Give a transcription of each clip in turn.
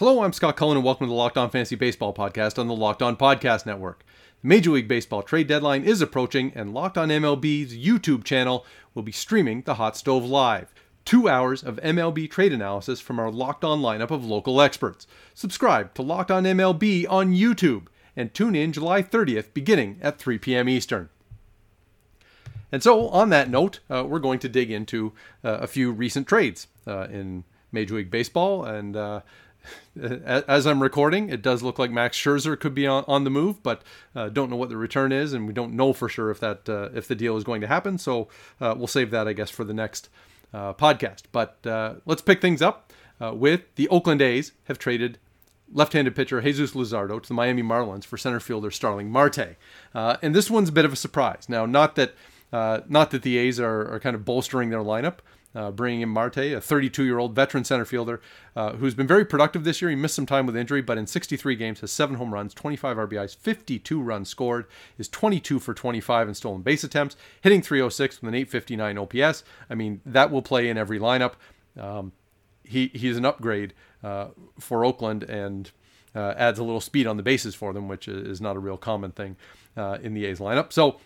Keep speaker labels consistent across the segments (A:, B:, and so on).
A: Hello, I'm Scott Cullen, and welcome to the Locked On Fantasy Baseball podcast on the Locked On Podcast Network. The Major League Baseball trade deadline is approaching, and Locked On MLB's YouTube channel will be streaming the Hot Stove Live. Two hours of MLB trade analysis from our Locked On lineup of local experts. Subscribe to Locked On MLB on YouTube and tune in July 30th beginning at 3 p.m. Eastern. And so, on that note, uh, we're going to dig into uh, a few recent trades uh, in Major League Baseball and uh, as I'm recording, it does look like Max Scherzer could be on, on the move, but uh, don't know what the return is, and we don't know for sure if that uh, if the deal is going to happen. So uh, we'll save that, I guess, for the next uh, podcast. But uh, let's pick things up uh, with the Oakland A's have traded left-handed pitcher Jesus Luzardo to the Miami Marlins for center fielder Starling Marte, and this one's a bit of a surprise. Now, not that not that the A's are, are kind of bolstering their lineup uh, bringing in Marte, a 32 year old veteran center fielder uh, who's been very productive this year. He missed some time with injury, but in 63 games has seven home runs, 25 RBIs, 52 runs scored, is 22 for 25 in stolen base attempts, hitting 306 with an 859 OPS. I mean, that will play in every lineup. Um, he, he's an upgrade uh, for Oakland and uh, adds a little speed on the bases for them, which is not a real common thing uh, in the A's lineup. So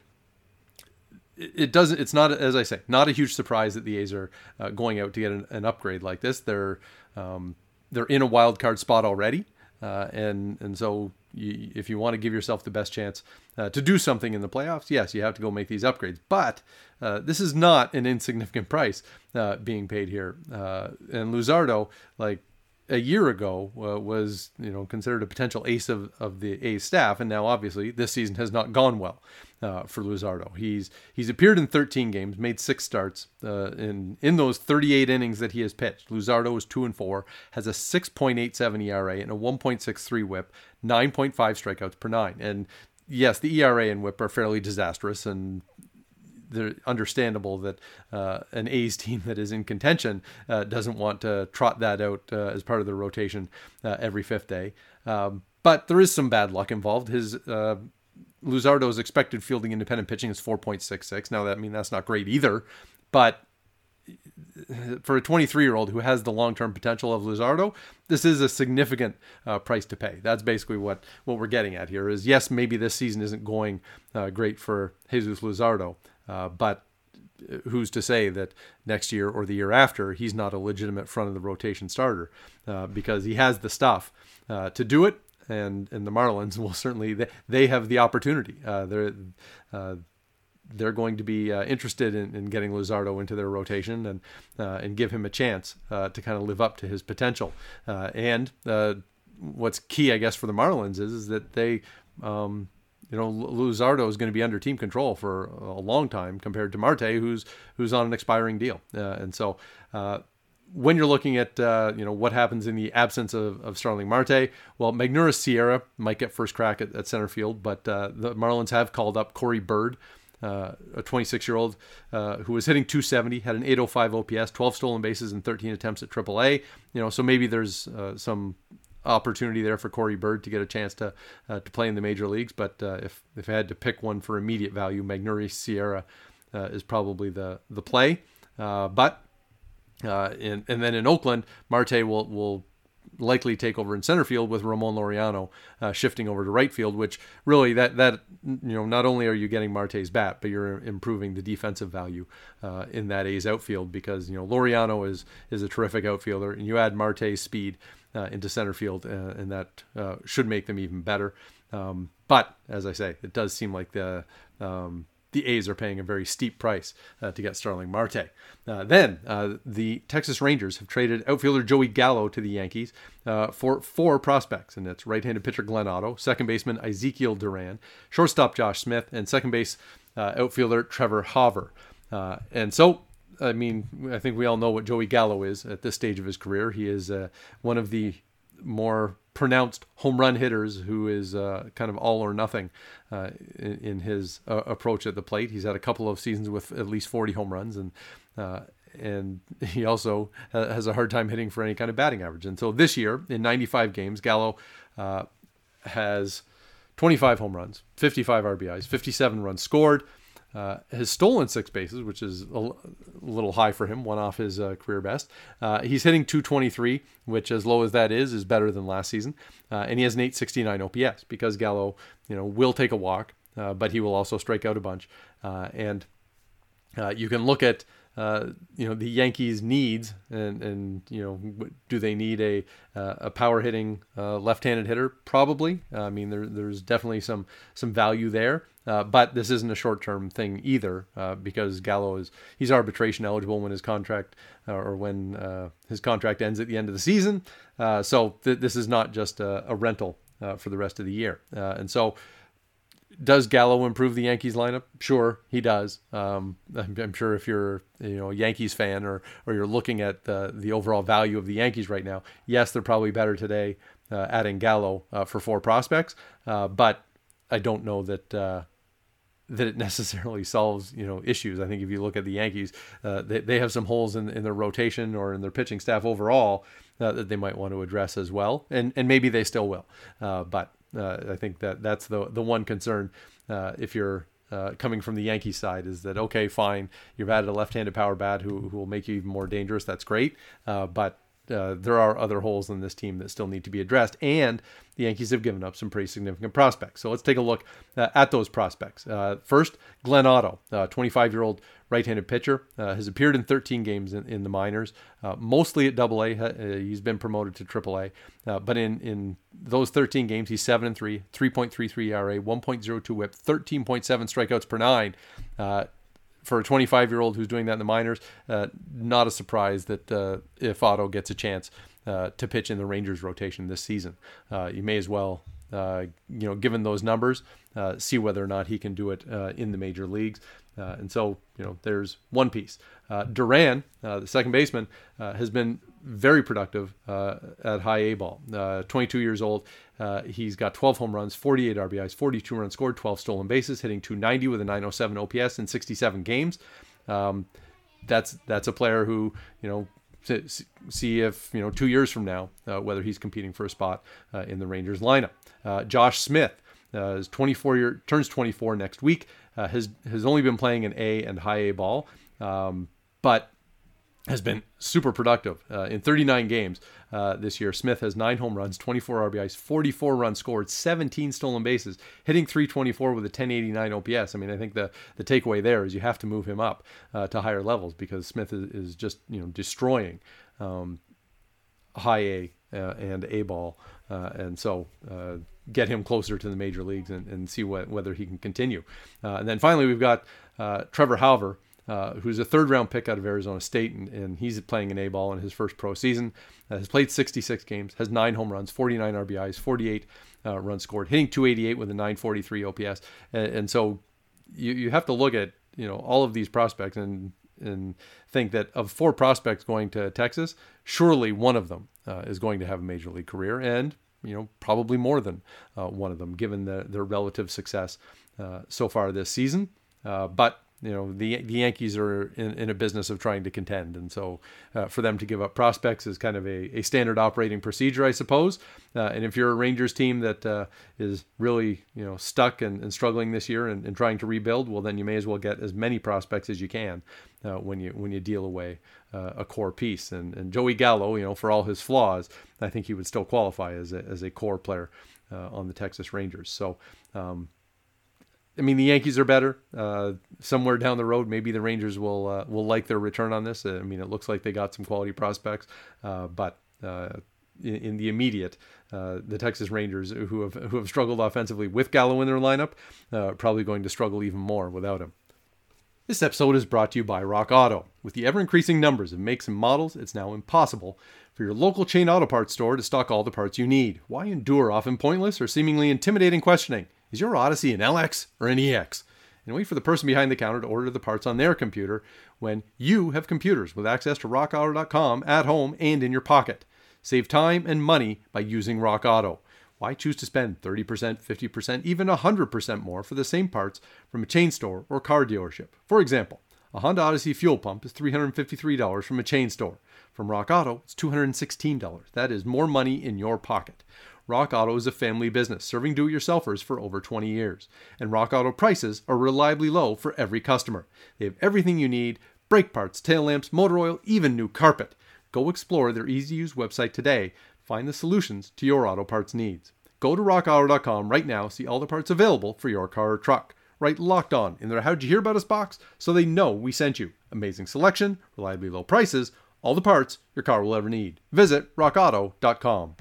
A: it doesn't it's not as i say not a huge surprise that the a's are uh, going out to get an, an, upgrade like this. They're um, they're in a wild card spot already uh, and and so you, if you want to give yourself the best chance uh, to do something in the playoffs yes you have to go make these upgrades. But uh, this is not an insignificant price uh, being paid here uh, and luzardo like a year ago uh, was you know considered a potential ace of, of the A staff, and now obviously this season has not gone well uh, for Luzardo. He's he's appeared in 13 games, made six starts uh, in in those 38 innings that he has pitched. Luzardo is two and four, has a 6.87 ERA and a 1.63 WHIP, 9.5 strikeouts per nine, and yes, the ERA and WHIP are fairly disastrous, and they're understandable that uh, an A's team that is in contention uh, doesn't want to trot that out uh, as part of the rotation uh, every fifth day. Um, but there is some bad luck involved. His uh, Luzardo's expected fielding independent pitching is 4.66. Now, that I mean that's not great either, but for a 23 year old who has the long term potential of Luzardo, this is a significant uh, price to pay. That's basically what, what we're getting at here. Is yes, maybe this season isn't going uh, great for Jesus Luzardo, uh, but who's to say that next year or the year after he's not a legitimate front of the rotation starter uh, because he has the stuff uh, to do it and and the Marlins will certainly they, they have the opportunity uh, they're uh, they're going to be uh, interested in, in, getting Luzardo into their rotation and and give him a chance to kind of live up to his potential and what's key I guess for the Marlins is, is that they um, you know, Luzardo is going to be under team control for a long time compared to Marte, who's who's on an expiring deal. Uh, and so, uh, when you're looking at uh, you know what happens in the absence of, of Starling Marte, well, Magneuris Sierra might get first crack at, at center field, but uh, the Marlins have called up Corey Bird. Uh, a 26 year old uh, who was hitting 270, had an 805 OPS, 12 stolen bases, and 13 attempts at AAA. You know, so maybe there's some opportunity there for Corey Bird to get a chance to uh, to play in the major leagues. But uh, if if I had to pick one for immediate value, Magneuris Sierra uh, is probably the the play. Uh, but uh, in, and then in Oakland, Marte will will likely take over in center field with Ramon Laureano uh, shifting over to right field, which really that that you know not only are you getting Marte's bat, but you're improving the defensive value uh, in that A's outfield because you know Laureano is is a terrific outfielder, and you add Marte's speed uh, into center field, uh, and that uh, should make them even better. Um, but as I say, it does seem like the um, the A's are paying a very steep price uh, to get Starling Marte. Uh, then uh, the Texas Rangers have traded outfielder Joey Gallo to the Yankees for four prospects, and that's right-handed pitcher Glenn Otto, second baseman Ezekiel Duran, shortstop Josh Smith, and second base outfielder Trevor Hauver. and so I mean, I think we all know what Joey Gallo is at this stage of his career. He is uh, one of the more pronounced home run hitters who is uh, kind of all or nothing uh, in, in, his uh, approach at the plate. He's had a couple of seasons with at least 40 home runs, and uh, and he also has a hard time hitting for any kind of batting average. And so this year, in 95 games, Gallo uh, has 25 home runs, 55 RBIs, 57 runs scored. Uh, has stolen six bases, which is a, little high for him, one off his uh, career best. Uh, he's hitting 223, which, as low as that is, is better than last season. Uh, and he has an 869 OPS because Gallo, you know, will take a walk, uh, but he will also strike out a bunch. Uh, and you can look at uh, you know the Yankees needs and and you know do they need a uh, a power hitting uh, left-handed hitter probably I mean there, there's definitely some some value there uh, but this isn't a short-term thing either uh, because Gallo is he's arbitration eligible when his contract or when his contract ends at the end of the season so th- this is not just a, a rental for the rest of the year and so does Gallo improve the Yankees lineup? Sure, he does. Um, I'm, I'm, sure if you're you know a Yankees fan or or you're looking at the the overall value of the Yankees right now, yes, they're probably better today uh, adding Gallo uh, for four prospects. Uh, but I don't know that uh, that it necessarily solves you know issues. I think if you look at the Yankees, uh, they they have some holes in in their rotation or in their pitching staff overall uh, that they might want to address as well, and and maybe they still will. but uh, I think that that's the the one concern uh, if you're uh, coming from the Yankee side is that okay, fine, you've added a left-handed power bat who who will make you even more dangerous. That's great, uh, but uh, there are other holes in this team that still need to be addressed, and the Yankees have given up some pretty significant prospects. So let's take a look uh, at those prospects. Uh, first, Glenn Otto, 25 year old right-handed pitcher, uh, has appeared in 13 games in, in the minors, uh, mostly at Double A. Uh, he's been promoted to Triple A, but in in those 13 games, he's seven and three, 3.33 ERA, 1.02 WHIP, 13.7 strikeouts per nine. Uh, for a 25 year old who's doing that in the minors, uh, not a surprise that if Otto gets a chance to pitch in the Rangers rotation this season, you may as well uh, you know, given those numbers, uh, see whether or not he can do it uh, in the major leagues. Uh, and so, you know, there's one piece. Uh, Duran, uh, the second baseman, uh, has been very productive uh, at high A ball. 22 years old. he's got 12 home runs, 48 RBIs, 42 runs scored, 12 stolen bases, hitting 290 with a 907 OPS in 67 games. Um, that's that's a player who you know see if you know two years from now uh, whether he's competing for a spot uh, in the Rangers lineup. Uh, Josh Smith is 24 year turns 24 next week uh, has has only been playing an A and high A ball, um, but has been super productive uh, in 39 games uh, this year. Smith has nine home runs, 24 RBIs, 44 runs scored, 17 stolen bases, hitting 324 with a 1089 OPS. I mean, I think the the takeaway there is you have to move him up uh, to higher levels because Smith is, is just you know destroying um, high A uh, and A ball, uh, and so get him closer to the major leagues and, and see what, whether he can continue. Uh, and then finally, we've got uh, Trevor Hauver, uh, who's a third round pick out of Arizona State, and, and he's playing an A ball in his first pro season. Uh, has played 66 games, has nine home runs, 49 RBIs, 48 uh, runs scored, hitting 288 with a 943 OPS. And, and so you, you have to look at you know all of these prospects and and think that of four prospects going to Texas, surely one of them uh, is going to have a major league career. And you know, probably more than uh, one of them, given the, their relative success uh, so far this season. Uh, but you know the the Yankees are in, in a business of trying to contend, and so uh, for them to give up prospects is kind of a, a standard operating procedure, I suppose. Uh, and if you're a Rangers team that uh, is really you know stuck and, and struggling this year and, and, trying to rebuild, well then you may as well get as many prospects as you can uh, when you when you deal away uh, a core piece. And, and Joey Gallo, you know, for all his flaws, I think he would still qualify as a, as a core player uh, on the Texas Rangers. So. Um, I mean, the Yankees are better. Uh, somewhere down the road, maybe the Rangers will uh, will like their return on this. I mean, it looks like they got some quality prospects, uh, but uh, in, in, the immediate, the Texas Rangers, who have who have struggled offensively with Gallo in their lineup, probably going to struggle even more without him. This episode is brought to you by Rock Auto. With the ever increasing numbers of makes and models, it's now impossible for your local chain auto parts store to stock all the parts you need. Why endure often pointless or seemingly intimidating questioning? Is your Odyssey an LX or an EX? And wait for the person behind the counter to order the parts on their computer when you have computers with access to rockauto.com at home and in your pocket. Save time and money by using Rock Auto. Why choose to spend 30%, 50%, even 100% more for the same parts from a chain store or car dealership? For example, a Honda Odyssey fuel pump is $353 from a chain store. From Rock Auto, it's $216. That is more money in your pocket. Rock Auto is a family business serving do it yourselfers for over 20 years. And Rock Auto prices are reliably low for every customer. They have everything you need brake parts, tail lamps, motor oil, even new carpet. Go explore their easy to use website today. Find the solutions to your auto parts needs. Go to rockauto.com right now, see all the parts available for your car or truck. Write locked on in their How'd You Hear About Us box so they know we sent you. Amazing selection, reliably low prices, all the parts your car will ever need. Visit rockauto.com.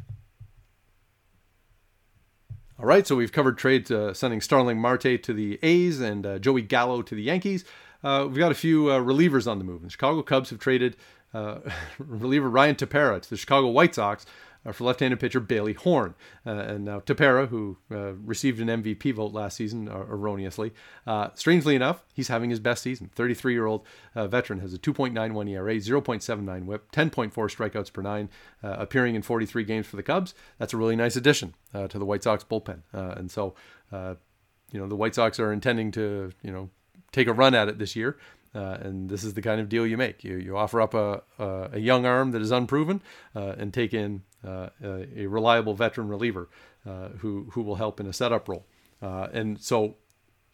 A: All right, so we've covered trades uh, sending Starling Marte to the A's and uh, Joey Gallo to the Yankees. Uh, we've got a few uh, relievers on the move. The Chicago Cubs have traded uh, reliever Ryan Tepera to the Chicago White Sox for left-handed pitcher Bailey Horn. Uh, and now Tepera, who uh, received an MVP vote last season uh, erroneously, uh, strangely enough, he's having his best season. 33-year-old veteran has a 2.91 ERA, 0.79 WHIP, 10.4 strikeouts per nine, appearing in 43 games for the Cubs. That's a really nice addition to the White Sox bullpen. and so, you know, the White Sox are intending to, you know, take a run at it this year. Uh, and this is the kind of deal you make. You, you offer up a, a, a young arm that is unproven uh, and take in uh, a, reliable veteran reliever uh, who, who will help in a setup role. Uh, and so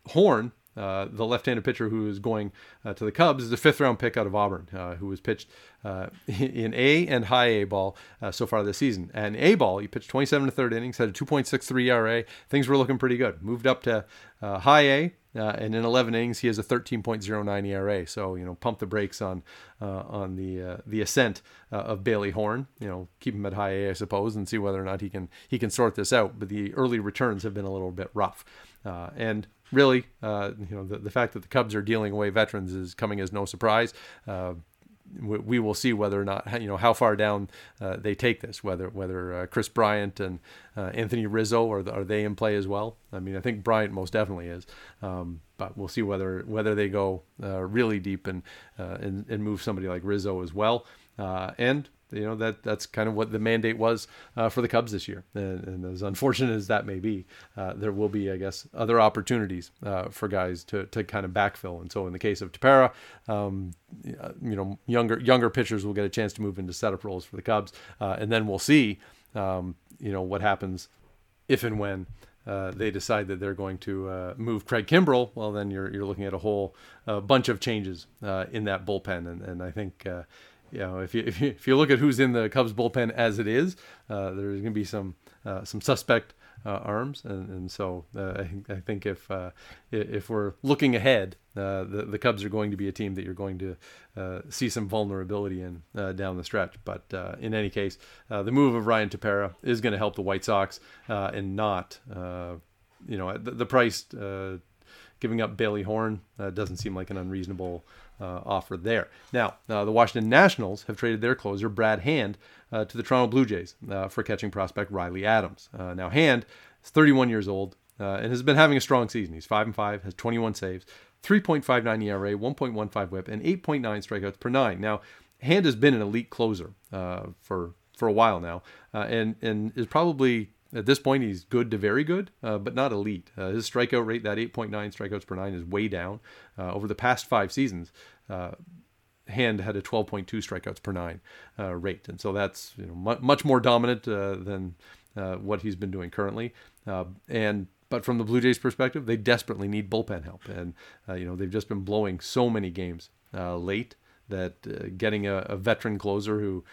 A: Horn, uh, the left-handed pitcher who is going to the Cubs is a fifth-round pick out of Auburn, who was pitched in A and high A ball so far this season. And A ball, he pitched 27 to third innings, had a 2.63 ERA. Things were looking pretty good. Moved up to high A, uh, and in 11 innings, he has a 13.09 ERA. So you know, pump the brakes on uh, on the uh, the ascent uh, of Bailey Horn. You know, keep him at high A, I suppose, and see whether or not he can he can sort this out. But the early returns have been a little bit rough, uh, and really, uh, you know, the, the fact that the Cubs are dealing away veterans is coming as no surprise we will see whether or not you know how far down uh, they take this. Whether whether uh, Kris Bryant and uh, Anthony Rizzo are are they in play as well? I mean, I think Bryant most definitely is, um, but we'll see whether whether they go uh, really deep and, uh, and and move somebody like Rizzo as well. Uh, and you know that that's kind of what the mandate was uh, for the Cubs this year. And, and, as unfortunate as that may be, uh, there will be, I guess, other opportunities uh, for guys to, to kind of backfill. And so, in the case of Tepera, um, you know, younger younger pitchers will get a chance to move into setup roles for the Cubs, uh, and then we'll see, um, you know, what happens if and when. Uh, they decide that they're going to uh, move Craig Kimbrel, well, then you're you're looking at a whole uh, bunch of changes uh, in that bullpen, and and I think uh, you know, if you, if you if you look at who's in the Cubs bullpen as it is, uh, there's going to be some uh, some suspect uh, arms, and, and so uh, I, I think if uh, if we're looking ahead, uh, the the Cubs are going to be a team that you're going to see some vulnerability in down the stretch. But in any case, the move of Ryan Tepera is going to help the White Sox, and not you know the, the price giving up Bailey Horn doesn't seem like an unreasonable uh, offer there. Now, uh, the Washington Nationals have traded their closer, Brad Hand, uh, to the Toronto Blue Jays uh, for catching prospect Riley Adams. Uh, now, Hand is 31 years old and has been having a strong season. He's 5 and 5, has 21 saves, 3.59 ERA, 1.15 whip, and 8.9 strikeouts per nine. Now, Hand has been an elite closer for for a while now, and and is probably at this point, he's good to very good, uh, but not elite. Uh, his strikeout rate, that 8.9 strikeouts per nine, is way down. Uh, over the past five seasons, uh, Hand had a 12.2 strikeouts per nine uh, rate, and so that's you know mu- much more dominant uh, than what he's been doing currently. and but from the Blue Jays' perspective, they desperately need bullpen help, and you know they've just been blowing so many games late that getting a, a, veteran closer who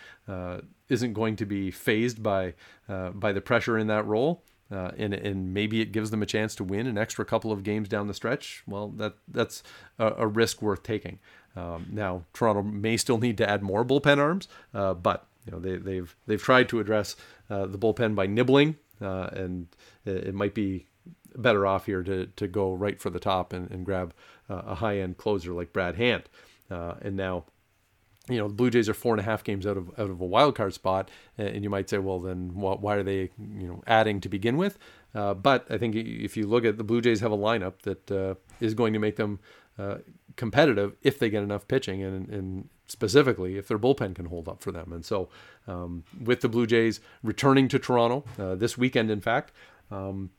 A: uh, not going to be phased by uh, by the pressure in that role, uh, and and maybe it gives them a chance to win an extra couple of games down the stretch. Well, that that's a, a risk worth taking. Um, now, Toronto may still need to add more bullpen arms, uh, but you know they, they've they've tried to address uh, the bullpen by nibbling, and it, it might be better off here to, to go right for the top and, and grab uh, a high end closer like Brad Hand. Uh, and now, you know, the Blue Jays are four and a half games out of out of a wild card spot, and you might say, well, then why are they, you know, adding to begin with? Uh, but I think if you look at the Blue Jays have a lineup that uh, is going to make them uh, competitive if they get enough pitching and, and specifically if their bullpen can hold up for them. And so, um, with the Blue Jays returning to Toronto uh, this weekend, in fact, um,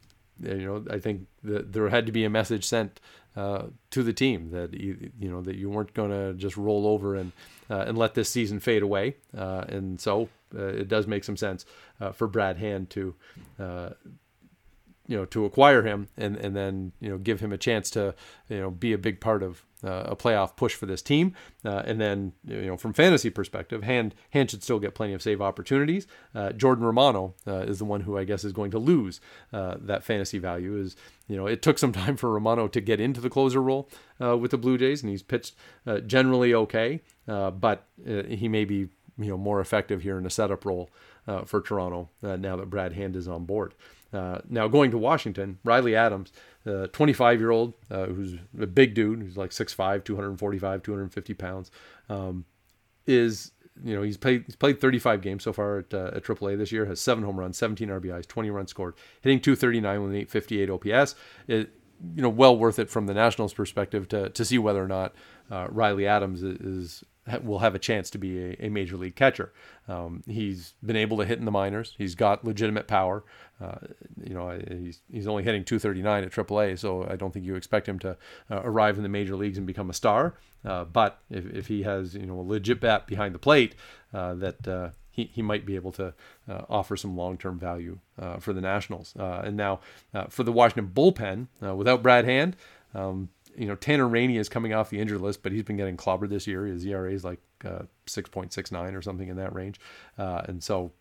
A: you know, I think that there had to be a message sent uh, to the team that you, you know that you weren't going to just roll over and uh, and let this season fade away. Uh, and so uh, it does make some sense uh, for Brad Hand to you know to acquire him and and then you know give him a chance to you know be a big part of uh, a playoff push for this team. Uh, and then you know from fantasy perspective hand hand should still get plenty of save opportunities. Uh, Jordan Romano uh, is the one who I guess is going to lose uh, that fantasy value is you know it took some time for Romano to get into the closer role uh, with the Blue Jays and he's pitched generally okay but he may be you know more effective here in a setup role for Toronto now that Brad Hand is on board. Uh, now going to Washington, Riley Adams, 25 uh, year old uh, who's a big dude, who's like 6'5", 245, 250 pounds, um, is you know he's played he's played 35 games so far at, uh, at AAA this year. Has seven home runs, 17 RBIs, 20 runs scored, hitting 239 with an 858 OPS. It, you know, well worth it from the Nationals' perspective to to see whether or not uh, Riley Adams is, is will have a chance to be a, a major league catcher. Um, he's been able to hit in the minors. He's got legitimate power. Uh, you know, he's, he's only hitting 239 at AAA, so I don't think you expect him to uh, arrive in the major leagues and become a star. Uh, but if, if he has, you know, a legit bat behind the plate, uh, that uh, he, he might be able to uh, offer some long-term value for the Nationals. and now for the Washington bullpen, without Brad Hand, um, you know, Tanner Rainey is coming off the injured list, but he's been getting clobbered this year. His ERA is like uh, 6.69 or something in that range. Uh, and so,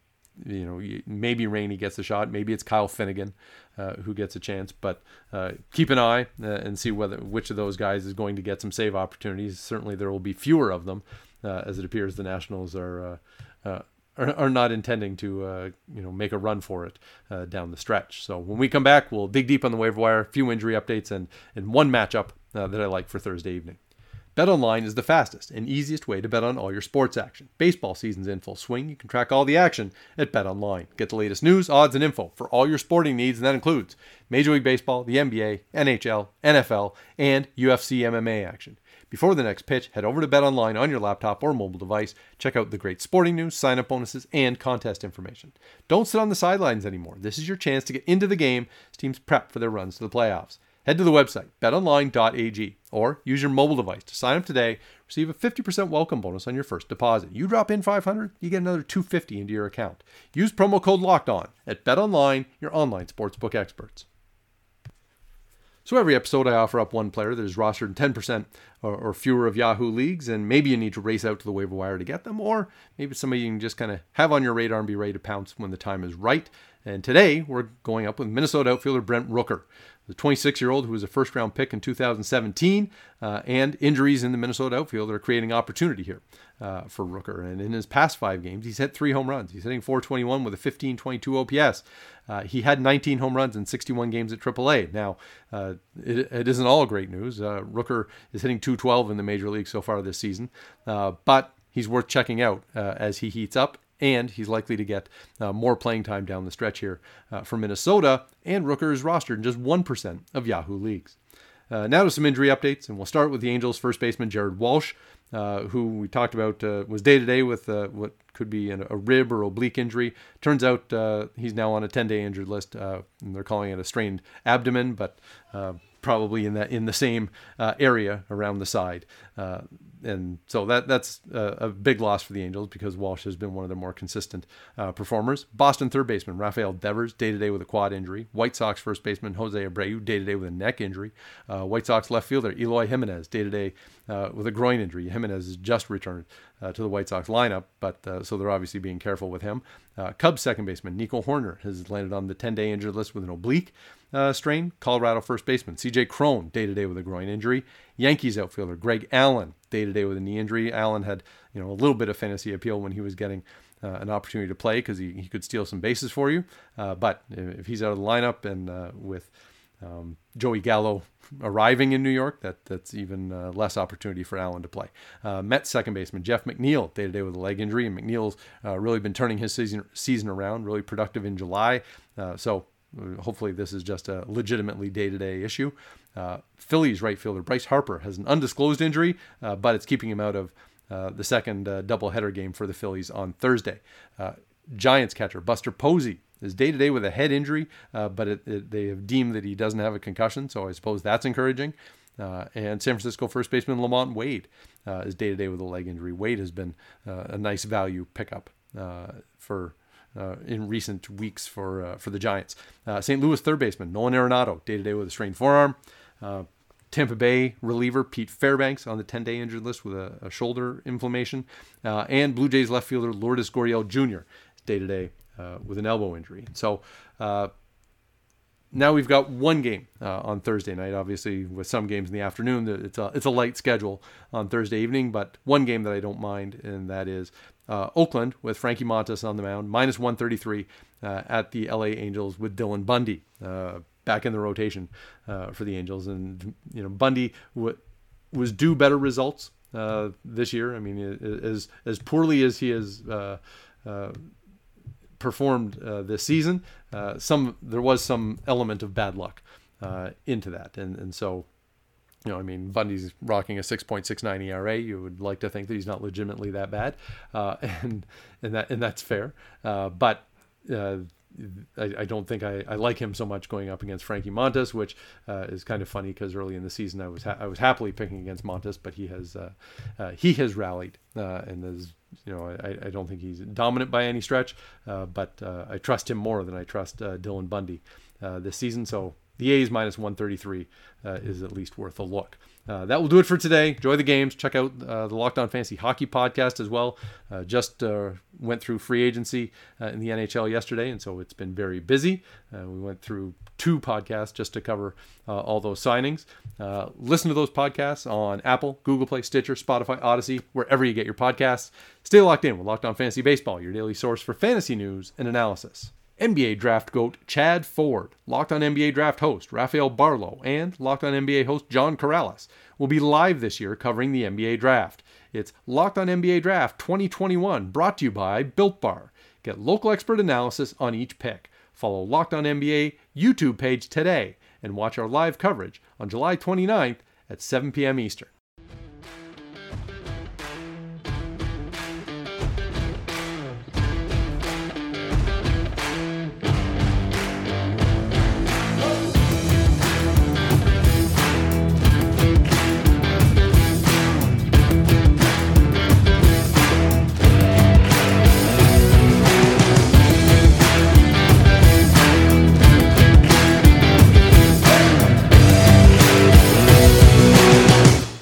A: you know, maybe Rainey gets a shot. Maybe it's Kyle Finnegan uh, who gets a chance. But uh, keep an eye uh, and see whether which of those guys is going to get some save opportunities. Certainly, there will be fewer of them, uh, as it appears the Nationals are are, are not intending to uh, you know make a run for it uh, down the stretch. So when we come back, we'll dig deep on the waiver wire, a few injury updates, and and one matchup uh, that I like for Thursday evening. BetOnline is the fastest and easiest way to bet on all your sports action. Baseball season's in full swing. You can track all the action at BetOnline. Get the latest news, odds, and info for all your sporting needs, and that includes Major League Baseball, the NBA, NHL, NFL, and UFC MMA action. Before the next pitch, head over to BetOnline on your laptop or mobile device. Check out the great sporting news, sign up bonuses, and contest information. Don't sit on the sidelines anymore. This is your chance to get into the game as teams prep for their runs to the playoffs. Head to the website, betonline.ag, or use your mobile device to sign up today. Receive a 50% welcome bonus on your first deposit. You drop in 500, you get another 250 into your account. Use promo code LOCKED ON at BetOnline, your online sportsbook experts. So every episode, I offer up one player that is rostered in 10% or, or, fewer of Yahoo leagues, and maybe you need to race out to the waiver wire to get them, or maybe somebody you can just kind of have on your radar and be ready to pounce when the time is right. And today, we're going up with Minnesota outfielder Brent Rooker the 26 year old who was a first round pick in 2017, uh, and injuries in the Minnesota outfield are creating opportunity here uh, for Rooker. And in his past five games, he's hit three home runs. He's hitting 421 with a 1522 OPS. Uh, he had 19 home runs in 61 games at AAA. Now, uh, it, it isn't all great news. Uh, Rooker is hitting 212 in the major league so far this season, uh, but he's worth checking out as he heats up and he's likely to get uh, more playing time down the stretch here uh, for Minnesota. And Rooker is rostered in just 1% of Yahoo leagues. Uh, now to some injury updates, and we'll start with the Angels' first baseman Jared Walsh, uh, who we talked about uh, was day to day with uh, what could be an, a rib or oblique injury. Turns out he's now on a 10-day injured list, and they're calling it a strained abdomen, but probably in that in the same area around the side and so that that's a, a, big loss for the Angels because Walsh has been one of their more consistent uh, performers. Boston third baseman Rafael Devers day to day with a quad injury. White Sox first baseman Jose Abreu day to day with a neck injury. Uh, White Sox left fielder Eloy Jimenez day to day with a groin injury. Jimenez has just returned uh, to the White Sox lineup, but uh, so they're obviously being careful with him. Uh, Cubs second baseman Nico Hoerner has landed on the 10 day injured list with an oblique uh, strain. Colorado first baseman CJ Cron day to day with a groin injury. Yankees outfielder Greg Allen day to day with a knee injury. Allen had you know a little bit of fantasy appeal when he was getting uh, an opportunity to play because he, he could steal some bases for you. Uh, but if he's out of the lineup and uh, with um, Joey Gallo arriving in New York, that that's even uh, less opportunity for Allen to play. Uh, Mets second baseman Jeff McNeil day to day with a leg injury, and McNeil's uh, really been turning his season season around, really productive in July. so hopefully this is just a legitimately day-to-day issue. Uh, Phillies right fielder Bryce Harper has an undisclosed injury, uh, but it's keeping him out of uh, the second uh, doubleheader game for the Phillies on Thursday. Uh, Giants catcher Buster Posey is day to day with a head injury, uh, but it, it, they have deemed that he doesn't have a concussion, so I suppose that's encouraging. Uh, and San Francisco first baseman LaMonte Wade uh, is day to day with a leg injury. Wade has been a nice value pickup for in recent weeks for for the Giants. St. Louis third baseman Nolan Arenado day to day with a strained forearm. Tampa Bay reliever Pete Fairbanks on the 10 day injured list with a, a shoulder inflammation. Uh, and Blue Jays left fielder Lourdes Gurriel Jr. day to day with an elbow injury. So uh, now we've got one game uh, on Thursday night. Obviously, with some games in the afternoon, it's a it's a light schedule on Thursday evening. But one game that I don't mind, and that is uh, Oakland with Frankie Montas on the mound, minus 133 uh, at the LA Angels with Dylan Bundy uh, back in the rotation uh, for the Angels. And you know, Bundy w- was due better results uh, this year. I mean, as as poorly as he has uh, performed this season, some there was some element of bad luck into that, and and so. You know, I mean, Bundy's rocking a 6.69 ERA. You would like to think that he's not legitimately that bad, and and that and that's fair. but uh, I, I, don't think I, I, like him so much going up against Frankie Montas, which uh, is kind of funny because early in the season I was ha- I was happily picking against Montas, but he has uh, uh, he has rallied uh, and is you know I, I don't think he's dominant by any stretch, uh, but uh, I trust him more than I trust Dylan Bundy this season. So the A's minus 133 is at least worth a look. Uh, that will do it for today. Enjoy the games. Check out uh, the Locked On Fantasy Hockey podcast as well. Uh, just uh, went through free agency uh, in the NHL yesterday, and so it's been very busy. Uh, we went through two podcasts just to cover all those signings. listen to those podcasts on Apple, Google Play, Stitcher, Spotify, Odyssey, wherever you get your podcasts. Stay locked in with Locked On Fantasy Baseball, your daily source for fantasy news and analysis. NBA draft goat Chad Ford, Locked on NBA draft host Rafael Barlowe, and Locked on NBA host John Karalis will be live this year covering the NBA draft. It's Locked on NBA Draft 2021, brought to you by Built Bar. Get local expert analysis on each pick. Follow Locked on NBA YouTube page today and watch our live coverage on July 29th at 7 p.m. Eastern.